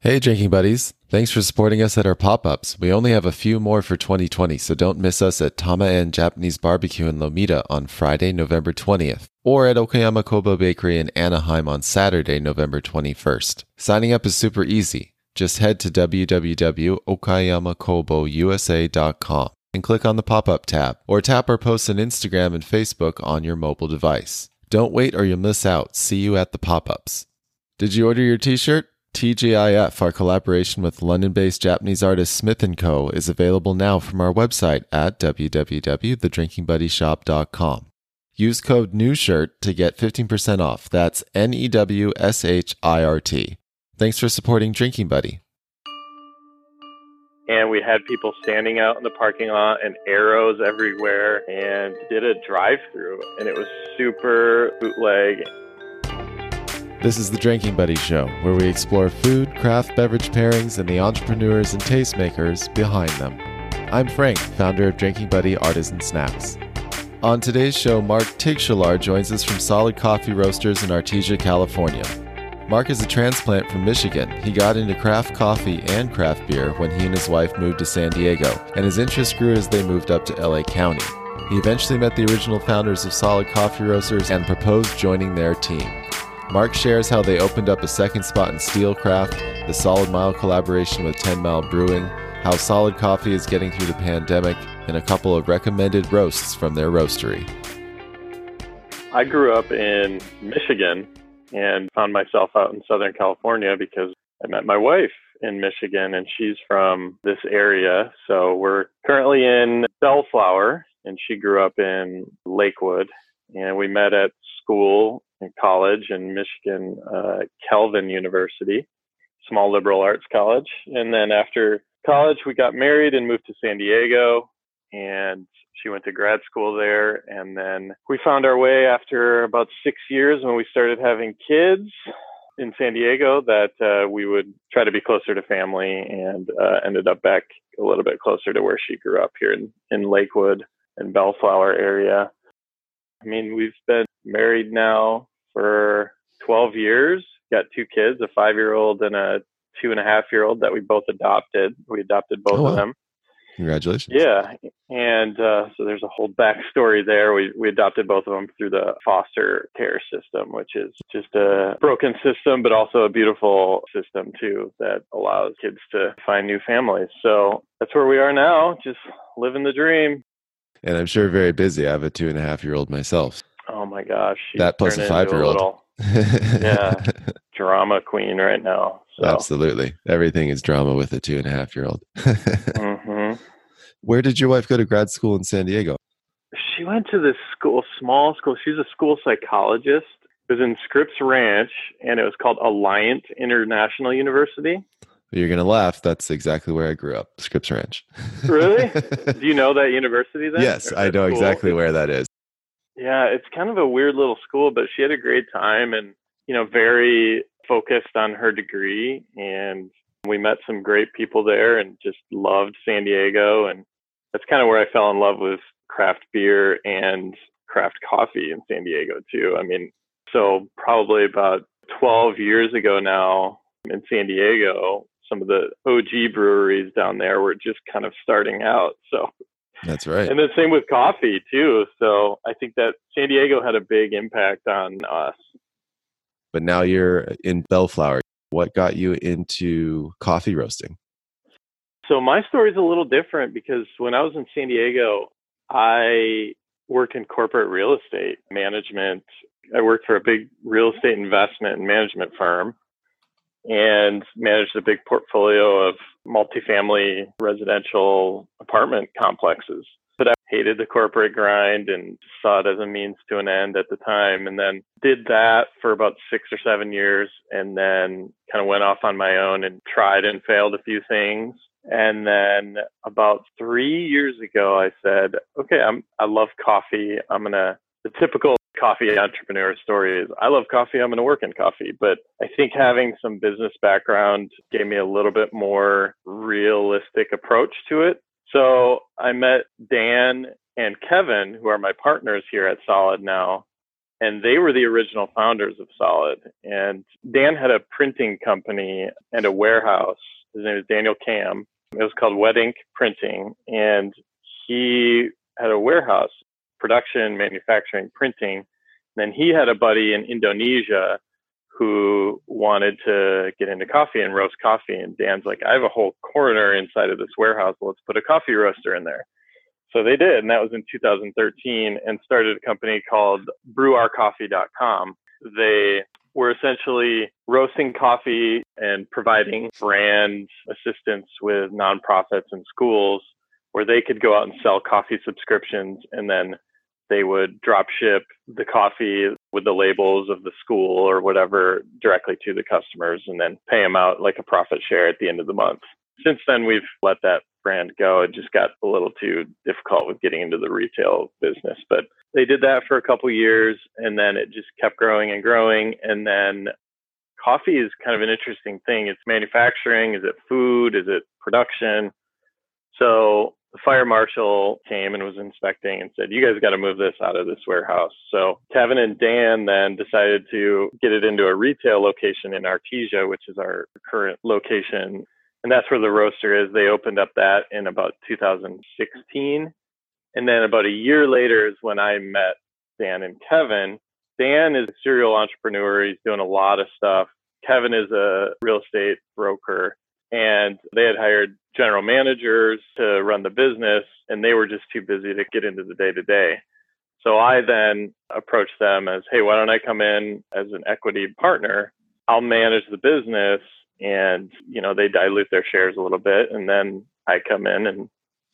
Hey, drinking buddies. Thanks for supporting us at our pop ups. We only have a few more for 2020, so don't miss us at Tama and Japanese Barbecue in Lomita on Friday, November 20th, or at Okayama Kobo Bakery in Anaheim on Saturday, November 21st. Signing up is super easy. Just head to www.okayamakoboUSA.com and click on the pop up tab, or tap our posts on Instagram and Facebook on your mobile device. Don't wait or you'll miss out. See you at the pop ups. Did you order your t shirt? TGIF, our collaboration with London-based Japanese artist Smith & Co., is available now from our website at www.thedrinkingbuddyshop.com. Use code NEWSHIRT to get 15% off. That's N-E-W-S-H-I-R-T. Thanks for supporting Drinking Buddy. And we had people standing out in the parking lot and arrows everywhere and did a drive-through and it was super bootleg this is the Drinking Buddy Show, where we explore food, craft beverage pairings, and the entrepreneurs and tastemakers behind them. I'm Frank, founder of Drinking Buddy Artisan Snacks. On today's show, Mark Tigchelaar joins us from Solid Coffee Roasters in Artesia, California. Mark is a transplant from Michigan. He got into craft coffee and craft beer when he and his wife moved to San Diego, and his interest grew as they moved up to LA County. He eventually met the original founders of Solid Coffee Roasters and proposed joining their team. Mark shares how they opened up a second spot in Steelcraft, the Solid Mile collaboration with 10 Mile Brewing, how Solid Coffee is getting through the pandemic, and a couple of recommended roasts from their roastery. I grew up in Michigan and found myself out in Southern California because I met my wife in Michigan and she's from this area. So we're currently in Bellflower and she grew up in Lakewood and we met at school college in Michigan, uh, Calvin University, small liberal arts college. And then after college, we got married and moved to San Diego. And she went to grad school there. And then we found our way after about six years when we started having kids in San Diego that uh, we would try to be closer to family and uh, ended up back a little bit closer to where she grew up here in, in Lakewood and Bellflower area. I mean, we've been married now for 12 years, got two kids, a five year old and a two and a half year old that we both adopted. We adopted both oh, wow. of them. Congratulations. Yeah. And uh, so there's a whole backstory there. We, we adopted both of them through the foster care system, which is just a broken system, but also a beautiful system too that allows kids to find new families. So that's where we are now, just living the dream. And I'm sure very busy. I have a two and a half year old myself. Oh my gosh. That plus a five year old. yeah. Drama queen right now. So. Absolutely. Everything is drama with a two and a half year old. mm-hmm. Where did your wife go to grad school in San Diego? She went to this school, small school. She's a school psychologist. It was in Scripps Ranch, and it was called Alliant International University. You're gonna laugh. That's exactly where I grew up, Scripps Ranch. really? Do you know that university then? Yes, I know exactly where that is. Yeah, it's kind of a weird little school, but she had a great time and you know very focused on her degree, and we met some great people there, and just loved San Diego, and that's kind of where I fell in love with craft beer and craft coffee in San Diego too. I mean, so probably about 12 years ago now in San Diego, some of the OG breweries down there were just kind of starting out. So that's right. And the same with coffee too. So I think that San Diego had a big impact on us. But now you're in Bellflower. What got you into coffee roasting? So my story is a little different because when I was in San Diego, I worked in corporate real estate management. I worked for a big real estate investment and management firm and managed a big portfolio of multifamily residential apartment complexes. But I hated the corporate grind and saw it as a means to an end at the time. And then did that for about six or seven years and then kind of went off on my own and tried and failed a few things. And then about three years ago, I said, okay, I'm, I love coffee. I'm going to, the typical coffee entrepreneur story is I love coffee, I'm going to work in coffee. But I think having some business background gave me a little bit more realistic approach to it. So I met Dan and Kevin, who are my partners here at Solid now. and they were the original founders of Solid. And Dan had a printing company and a warehouse. His name is Daniel Cam. It was called Wet Ink Printing, and he had a warehouse, production, manufacturing, printing. Then he had a buddy in Indonesia who wanted to get into coffee and roast coffee. And Dan's like, I have a whole corner inside of this warehouse. Let's put a coffee roaster in there. So they did, and that was in 2013, and started a company called brewourcoffee.com. They were essentially roasting coffee and providing brand assistance with nonprofits and schools where they could go out and sell coffee subscriptions and then they would drop ship the coffee with the labels of the school or whatever directly to the customers and then pay them out like a profit share at the end of the month. Since then, we've let that brand go. It just got a little too difficult with getting into the retail business. But they did that for a couple years and then it just kept growing and growing. And then coffee is kind of an interesting thing. It's manufacturing. Is it food? Is it production? So the fire marshal came and was inspecting and said, You guys got to move this out of this warehouse. So Kevin and Dan then decided to get it into a retail location in Artesia, which is our current location. And that's where the roaster is. They opened up that in about 2016. And then about a year later is when I met Dan and Kevin. Dan is a serial entrepreneur. He's doing a lot of stuff. Kevin is a real estate broker and they had hired general managers to run the business and they were just too busy to get into the day to day. So I then approached them as, hey, why don't I come in as an equity partner? I'll manage the business and, you know, they dilute their shares a little bit and then I come in and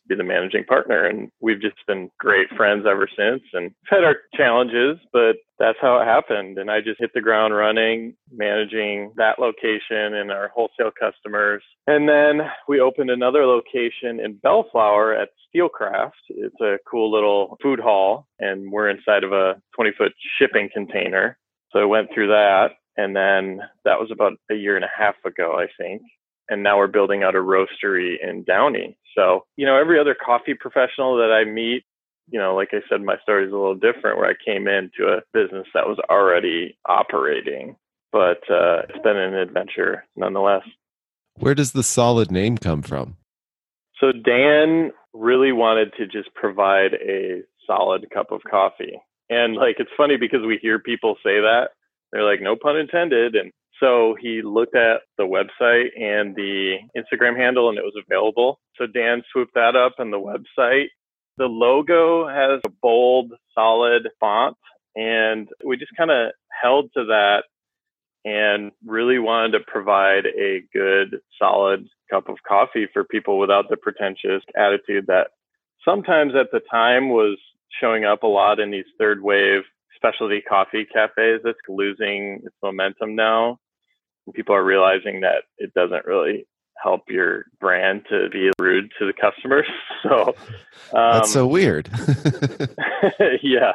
be the managing partner. And we've just been great friends ever since and had our challenges, but that's how it happened. And I just hit the ground running, managing that location and our wholesale customers. And then we opened another location in Bellflower at Steelcraft. It's a cool little food hall, and we're inside of a 20 foot shipping container. So I went through that. And then that was about a year and a half ago, I think and now we're building out a roastery in Downey. So, you know, every other coffee professional that I meet, you know, like I said, my story is a little different where I came into a business that was already operating, but uh, it's been an adventure nonetheless. Where does the solid name come from? So, Dan really wanted to just provide a solid cup of coffee. And like, it's funny because we hear people say that. They're like, no pun intended. And so he looked at the website and the Instagram handle and it was available. So Dan swooped that up and the website. The logo has a bold, solid font and we just kind of held to that and really wanted to provide a good, solid cup of coffee for people without the pretentious attitude that sometimes at the time was showing up a lot in these third wave specialty coffee cafes. That's losing its momentum now. And people are realizing that it doesn't really help your brand to be rude to the customers. So um, that's so weird. yeah.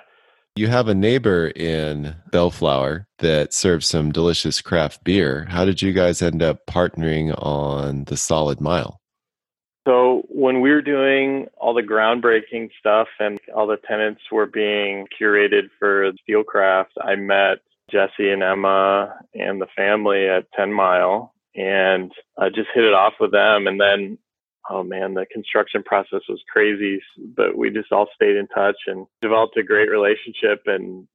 You have a neighbor in Bellflower that serves some delicious craft beer. How did you guys end up partnering on the Solid Mile? So, when we were doing all the groundbreaking stuff and all the tenants were being curated for Steelcraft, I met Jesse and Emma and the family at 10 Mile and I just hit it off with them. And then, oh man, the construction process was crazy, but we just all stayed in touch and developed a great relationship. And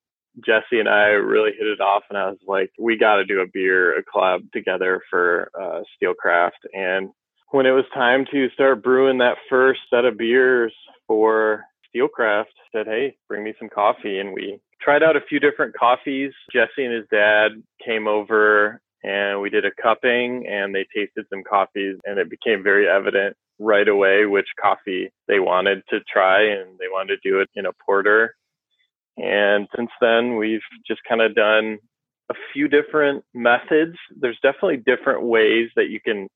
Jesse and I really hit it off. And I was like, we got to do a beer, a collab together for uh, Steelcraft. And when it was time to start brewing that first set of beers for Steelcraft, said, hey, bring me some coffee. And we tried out a few different coffees. Jesse and his dad came over and we did a cupping and they tasted some coffees and it became very evident right away which coffee they wanted to try and they wanted to do it in a porter. And since then, we've just kind of done a few different methods. There's definitely different ways that you can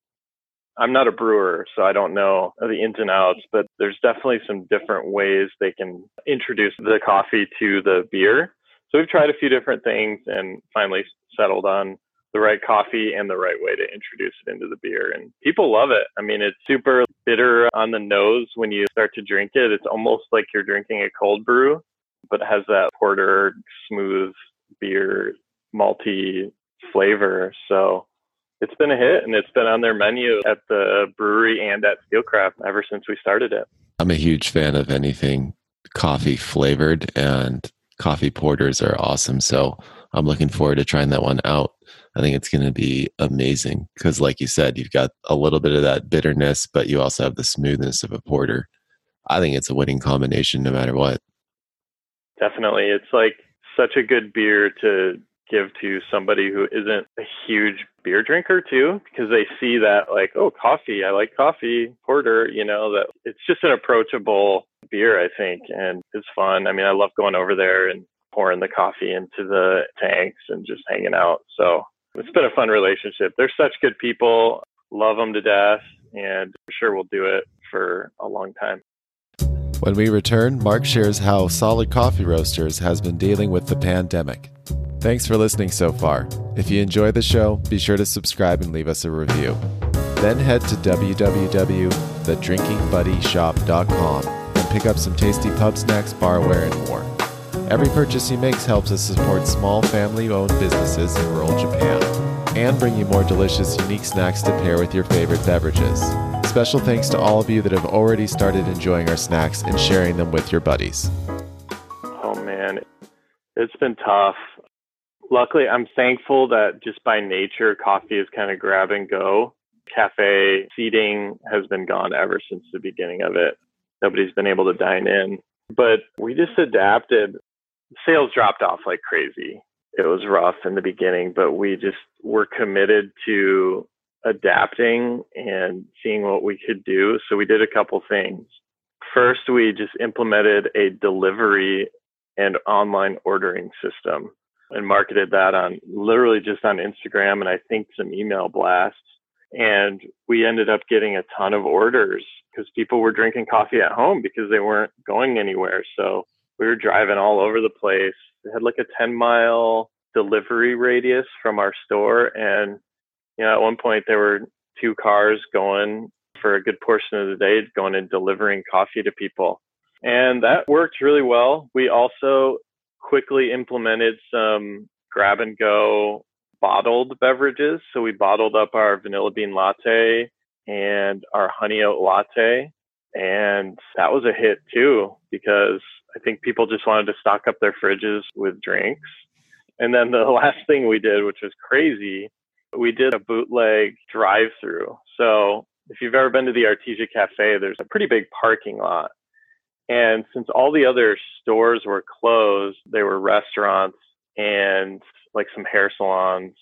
I'm not a brewer, so I don't know the ins and outs, but there's definitely some different ways they can introduce the coffee to the beer. So we've tried a few different things and finally settled on the right coffee and the right way to introduce it into the beer. And people love it. I mean, it's super bitter on the nose when you start to drink it. It's almost like you're drinking a cold brew. but has that porter smooth beer malty flavor. So it's been a hit and it's been on their menu at the brewery and at Steelcraft ever since we started it. I'm a huge fan of anything coffee flavored and coffee porters are awesome. So I'm looking forward to trying that one out. I think it's going to be amazing because, like you said, you've got a little bit of that bitterness, but you also have the smoothness of a porter. I think it's a winning combination no matter what. Definitely. It's like such a good beer to give to somebody who isn't a huge beer drinker too because they see that like oh coffee i like coffee porter you know that it's just an approachable beer i think and it's fun i mean i love going over there and pouring the coffee into the tanks and just hanging out so it's been a fun relationship they're such good people love them to death and i'm sure we'll do it for a long time when we return, Mark shares how Solid Coffee Roasters has been dealing with the pandemic. Thanks for listening so far. If you enjoy the show, be sure to subscribe and leave us a review. Then head to www.thedrinkingbuddyshop.com and pick up some tasty pub snacks, barware, and more. Every purchase he makes helps us support small family owned businesses in rural Japan and bring you more delicious, unique snacks to pair with your favorite beverages. Special thanks to all of you that have already started enjoying our snacks and sharing them with your buddies. Oh man, it's been tough luckily, I'm thankful that just by nature, coffee is kind of grab and go. Cafe seating has been gone ever since the beginning of it. Nobody's been able to dine in, but we just adapted. Sales dropped off like crazy. It was rough in the beginning, but we just were committed to adapting and seeing what we could do. So we did a couple things. First, we just implemented a delivery and online ordering system and marketed that on literally just on Instagram and I think some email blasts. And we ended up getting a ton of orders because people were drinking coffee at home because they weren't going anywhere. So we were driving all over the place. We had like a 10 mile delivery radius from our store. And, you know, at one point there were two cars going for a good portion of the day, going and delivering coffee to people. And that worked really well. We also quickly implemented some grab and go bottled beverages. So we bottled up our vanilla bean latte and our honey oat latte. And that was a hit too, because I think people just wanted to stock up their fridges with drinks. And then the last thing we did, which was crazy, we did a bootleg drive through. So if you've ever been to the Artesia Cafe, there's a pretty big parking lot. And since all the other stores were closed, they were restaurants and like some hair salons,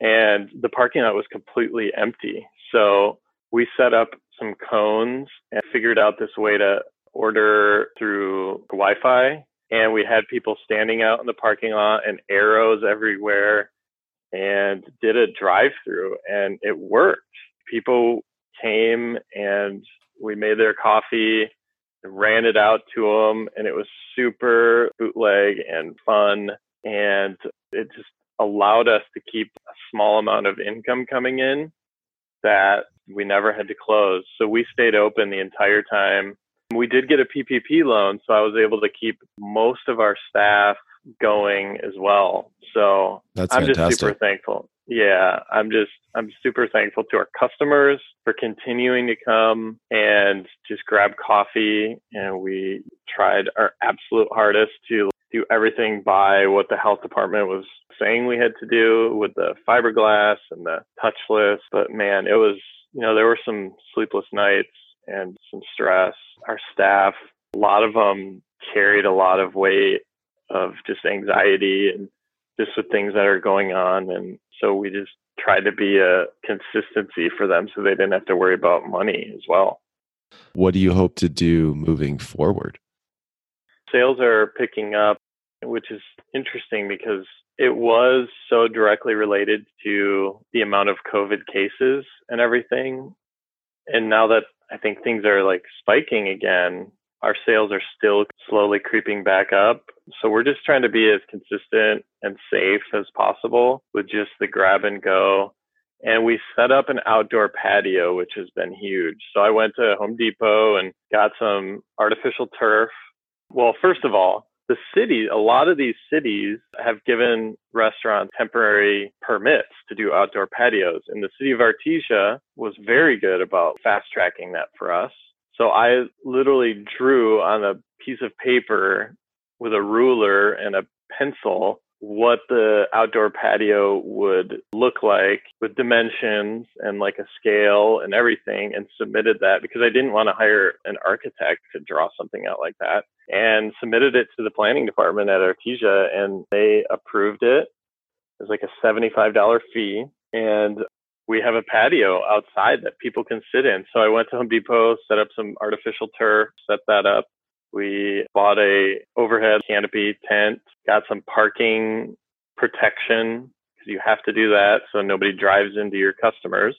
and the parking lot was completely empty. So we set up some cones and figured out this way to order through Wi Fi. And we had people standing out in the parking lot and arrows everywhere and did a drive through, and it worked. People came and we made their coffee ran it out to them and it was super bootleg and fun and it just allowed us to keep a small amount of income coming in that we never had to close so we stayed open the entire time we did get a ppp loan so i was able to keep most of our staff going as well so That's i'm fantastic. just super thankful yeah, I'm just, I'm super thankful to our customers for continuing to come and just grab coffee. And we tried our absolute hardest to do everything by what the health department was saying we had to do with the fiberglass and the touchless. But man, it was, you know, there were some sleepless nights and some stress. Our staff, a lot of them carried a lot of weight of just anxiety and just with things that are going on. And so we just tried to be a consistency for them so they didn't have to worry about money as well. What do you hope to do moving forward? Sales are picking up, which is interesting because it was so directly related to the amount of COVID cases and everything. And now that I think things are like spiking again, our sales are still slowly creeping back up. So we're just trying to be as consistent and safe as possible with just the grab and go. And we set up an outdoor patio, which has been huge. So I went to Home Depot and got some artificial turf. Well, first of all, the city, a lot of these cities have given restaurants temporary permits to do outdoor patios. And the city of Artesia was very good about fast tracking that for us. So I literally drew on a piece of paper with a ruler and a pencil what the outdoor patio would look like with dimensions and like a scale and everything and submitted that because I didn't want to hire an architect to draw something out like that and submitted it to the planning department at Artesia and they approved it. It was like a $75 fee and we have a patio outside that people can sit in. So I went to Home Depot, set up some artificial turf, set that up we bought a overhead canopy tent, got some parking protection because you have to do that so nobody drives into your customers.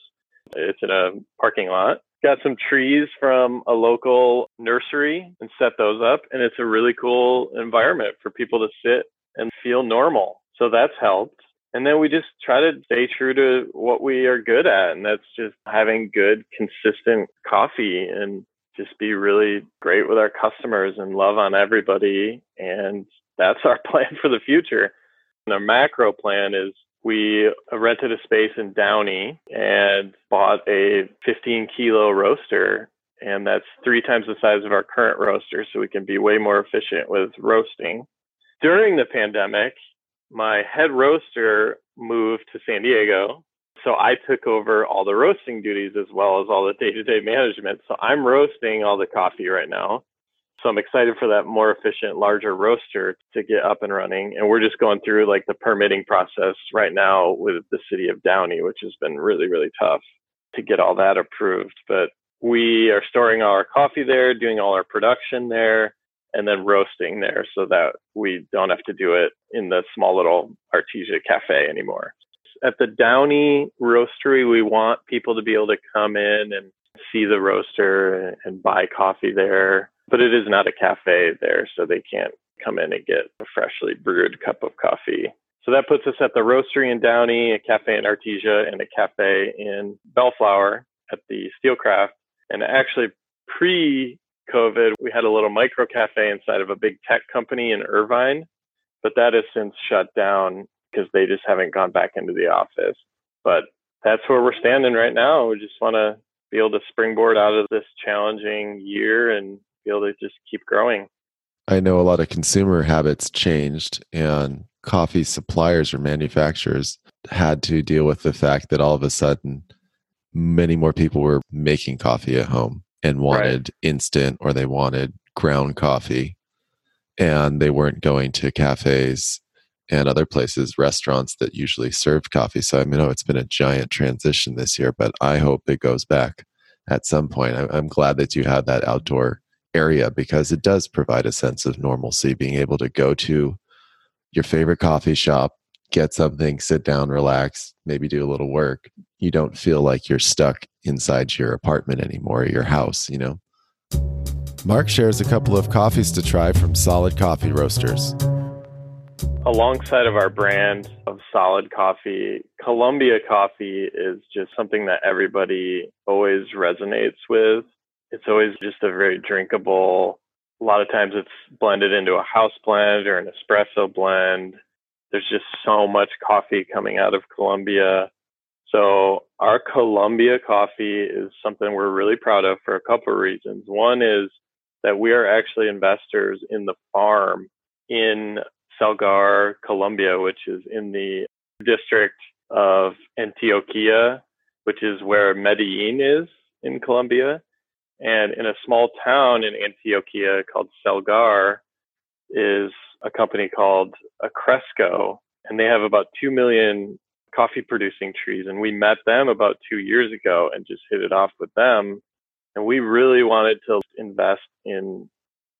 It's in a parking lot. Got some trees from a local nursery and set those up. And it's a really cool environment for people to sit and feel normal. So that's helped. And then we just try to stay true to what we are good at. And that's just having good, consistent coffee and just be really great with our customers and love on everybody. And that's our plan for the future. And our macro plan is we rented a space in Downey and bought a 15 kilo roaster. And that's three times the size of our current roaster. So we can be way more efficient with roasting. During the pandemic, my head roaster moved to San Diego so I took over all the roasting duties as well as all the day to day management. So I'm roasting all the coffee right now. So I'm excited for that more efficient, larger roaster to get up and running. And we're just going through like the permitting process right now with the city of Downey, which has been really, really tough to get all that approved. But we are storing all our coffee there, doing all our production there, and then roasting there so that we don't have to do it in the small little Artesia cafe anymore at the Downey Roastery, we want people to be able to come in and see the roaster and buy coffee there. But it is not a cafe there, so they can't come in and get a freshly brewed cup of coffee. So that puts us at the roastery in Downey, a cafe in Artesia, and a cafe in Bellflower at the Steelcraft. And actually, pre COVID, we had a little micro cafe inside of a big tech company in Irvine, but that has since shut down because they just haven't gone back into the office. But that's where we're standing right now. We just want to be able to springboard out of this challenging year and be able to just keep growing. I know a lot of consumer habits changed, and coffee suppliers or manufacturers had to deal with the fact that all of a sudden many more people were making coffee at home and wanted right. instant or they wanted ground coffee and they weren't going to cafes and other places, restaurants that usually serve coffee. So I mean, know it's been a giant transition this year, but I hope it goes back at some point. I'm glad that you have that outdoor area because it does provide a sense of normalcy, being able to go to your favorite coffee shop, get something, sit down, relax, maybe do a little work. You don't feel like you're stuck inside your apartment anymore, or your house, you know? Mark shares a couple of coffees to try from Solid Coffee Roasters. Alongside of our brand of solid coffee, Colombia coffee is just something that everybody always resonates with. It's always just a very drinkable. A lot of times it's blended into a house blend or an espresso blend. There's just so much coffee coming out of Colombia. So our Colombia coffee is something we're really proud of for a couple of reasons. One is that we are actually investors in the farm in Salgar, Colombia, which is in the district of Antioquia, which is where Medellin is in Colombia. And in a small town in Antioquia called Salgar is a company called Acresco, and they have about 2 million coffee producing trees. And we met them about two years ago and just hit it off with them. And we really wanted to invest in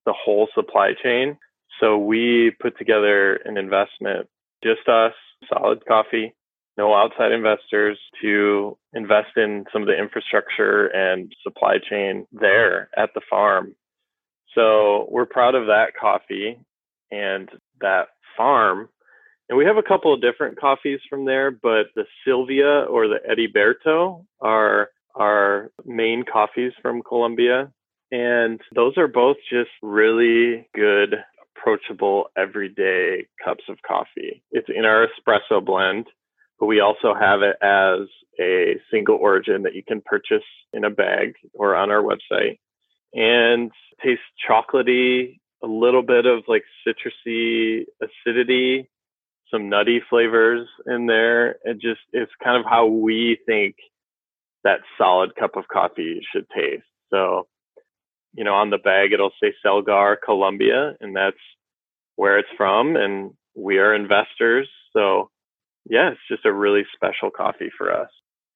the whole supply chain. So we put together an investment, just us, solid coffee, no outside investors to invest in some of the infrastructure and supply chain there at the farm. So we're proud of that coffee and that farm. And we have a couple of different coffees from there, but the Sylvia or the Ediberto are our main coffees from Colombia. And those are both just really good approachable, everyday cups of coffee. It's in our espresso blend, but we also have it as a single origin that you can purchase in a bag or on our website. And tastes chocolatey, a little bit of like citrusy acidity, some nutty flavors in there. It just it's kind of how we think that solid cup of coffee should taste. So, you know, on the bag it'll say Salgar Colombia, and that's where it's from. And we are investors. So yeah, it's just a really special coffee for us.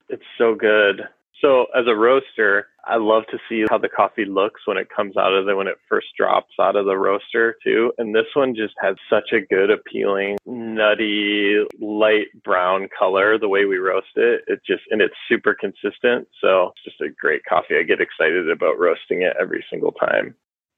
It's so good. So as a roaster, I love to see how the coffee looks when it comes out of the when it first drops out of the roaster too. And this one just has such a good appealing nutty light brown color the way we roast it. It just and it's super consistent. So it's just a great coffee. I get excited about roasting it every single time.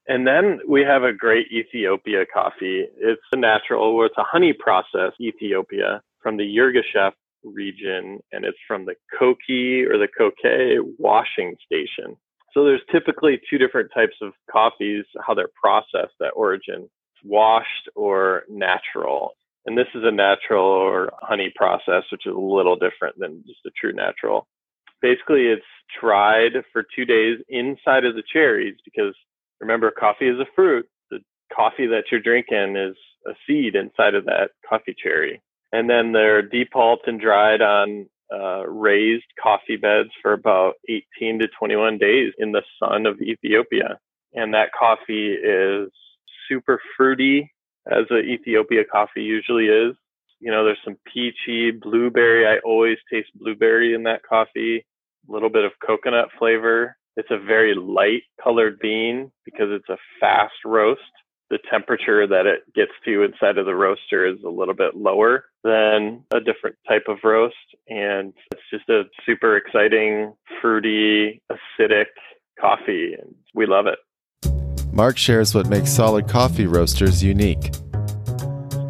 And then we have a great Ethiopia coffee. It's a natural, it's a honey process Ethiopia from the Yirgacheffe region, and it's from the Koki or the Koke washing station. So there's typically two different types of coffees, how they're processed at origin, washed or natural. And this is a natural or honey process, which is a little different than just a true natural. Basically, it's dried for two days inside of the cherries because remember, coffee is a fruit. The coffee that you're drinking is a seed inside of that coffee cherry and then they're depulped and dried on uh, raised coffee beds for about 18 to 21 days in the sun of Ethiopia. And that coffee is super fruity, as a Ethiopia coffee usually is. You know, there's some peachy blueberry. I always taste blueberry in that coffee. A little bit of coconut flavor. It's a very light colored bean because it's a fast roast the temperature that it gets to inside of the roaster is a little bit lower than a different type of roast. And it's just a super exciting, fruity, acidic coffee. And we love it. Mark shares what makes solid coffee roasters unique.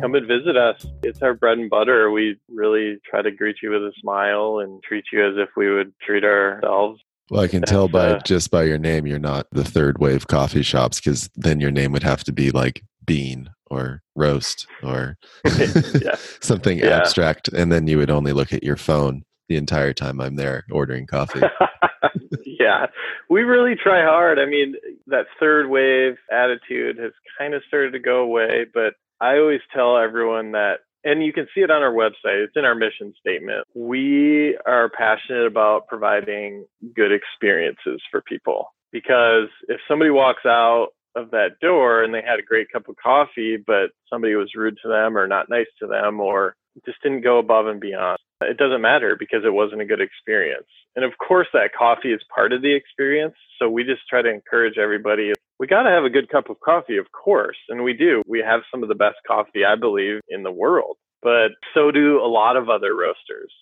Come and visit us. It's our bread and butter. We really try to greet you with a smile and treat you as if we would treat ourselves. Well, I can tell by uh, just by your name, you're not the third wave coffee shops because then your name would have to be like bean or roast or something yeah. abstract. And then you would only look at your phone the entire time I'm there ordering coffee. yeah, we really try hard. I mean, that third wave attitude has kind of started to go away, but I always tell everyone that and you can see it on our website. It's in our mission statement. We are passionate about providing good experiences for people because if somebody walks out of that door and they had a great cup of coffee, but somebody was rude to them or not nice to them or just didn't go above and beyond, it doesn't matter because it wasn't a good experience. And of course, that coffee is part of the experience. So we just try to encourage everybody we got to have a good cup of coffee, of course. And we do. We have some of the best coffee, I believe, in the world. But so do a lot of other roasters.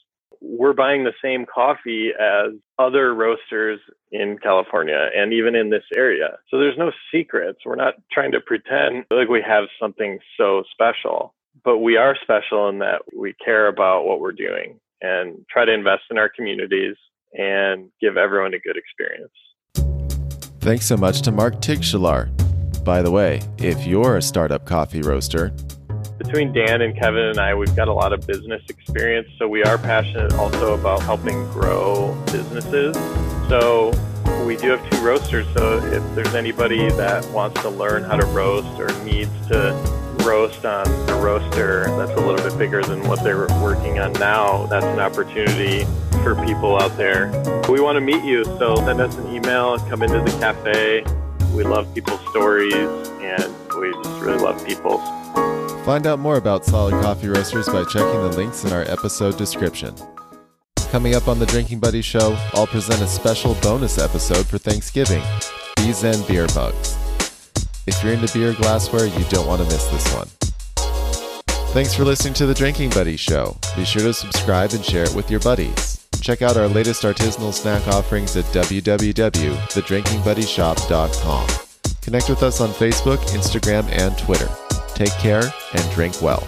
We're buying the same coffee as other roasters in California and even in this area. So there's no secrets. We're not trying to pretend like we have something so special, but we are special in that we care about what we're doing and try to invest in our communities and give everyone a good experience. Thanks so much to Mark Tigchelaar. By the way, if you're a startup coffee roaster, between Dan and Kevin and I, we've got a lot of business experience. So we are passionate also about helping grow businesses. So we do have two roasters. So if there's anybody that wants to learn how to roast or needs to roast on a roaster that's a little bit bigger than what they're working on now, that's an opportunity for people out there. We want to meet you, so send us an email, and come into the cafe. We love people's stories and we just really love people. Find out more about Solid Coffee Roasters by checking the links in our episode description. Coming up on the Drinking Buddy Show, I'll present a special bonus episode for Thanksgiving Bees and Beer Bugs. If you're into beer glassware, you don't want to miss this one. Thanks for listening to the Drinking Buddy Show. Be sure to subscribe and share it with your buddies. Check out our latest artisanal snack offerings at www.thedrinkingbuddyshop.com. Connect with us on Facebook, Instagram, and Twitter. Take care and drink well.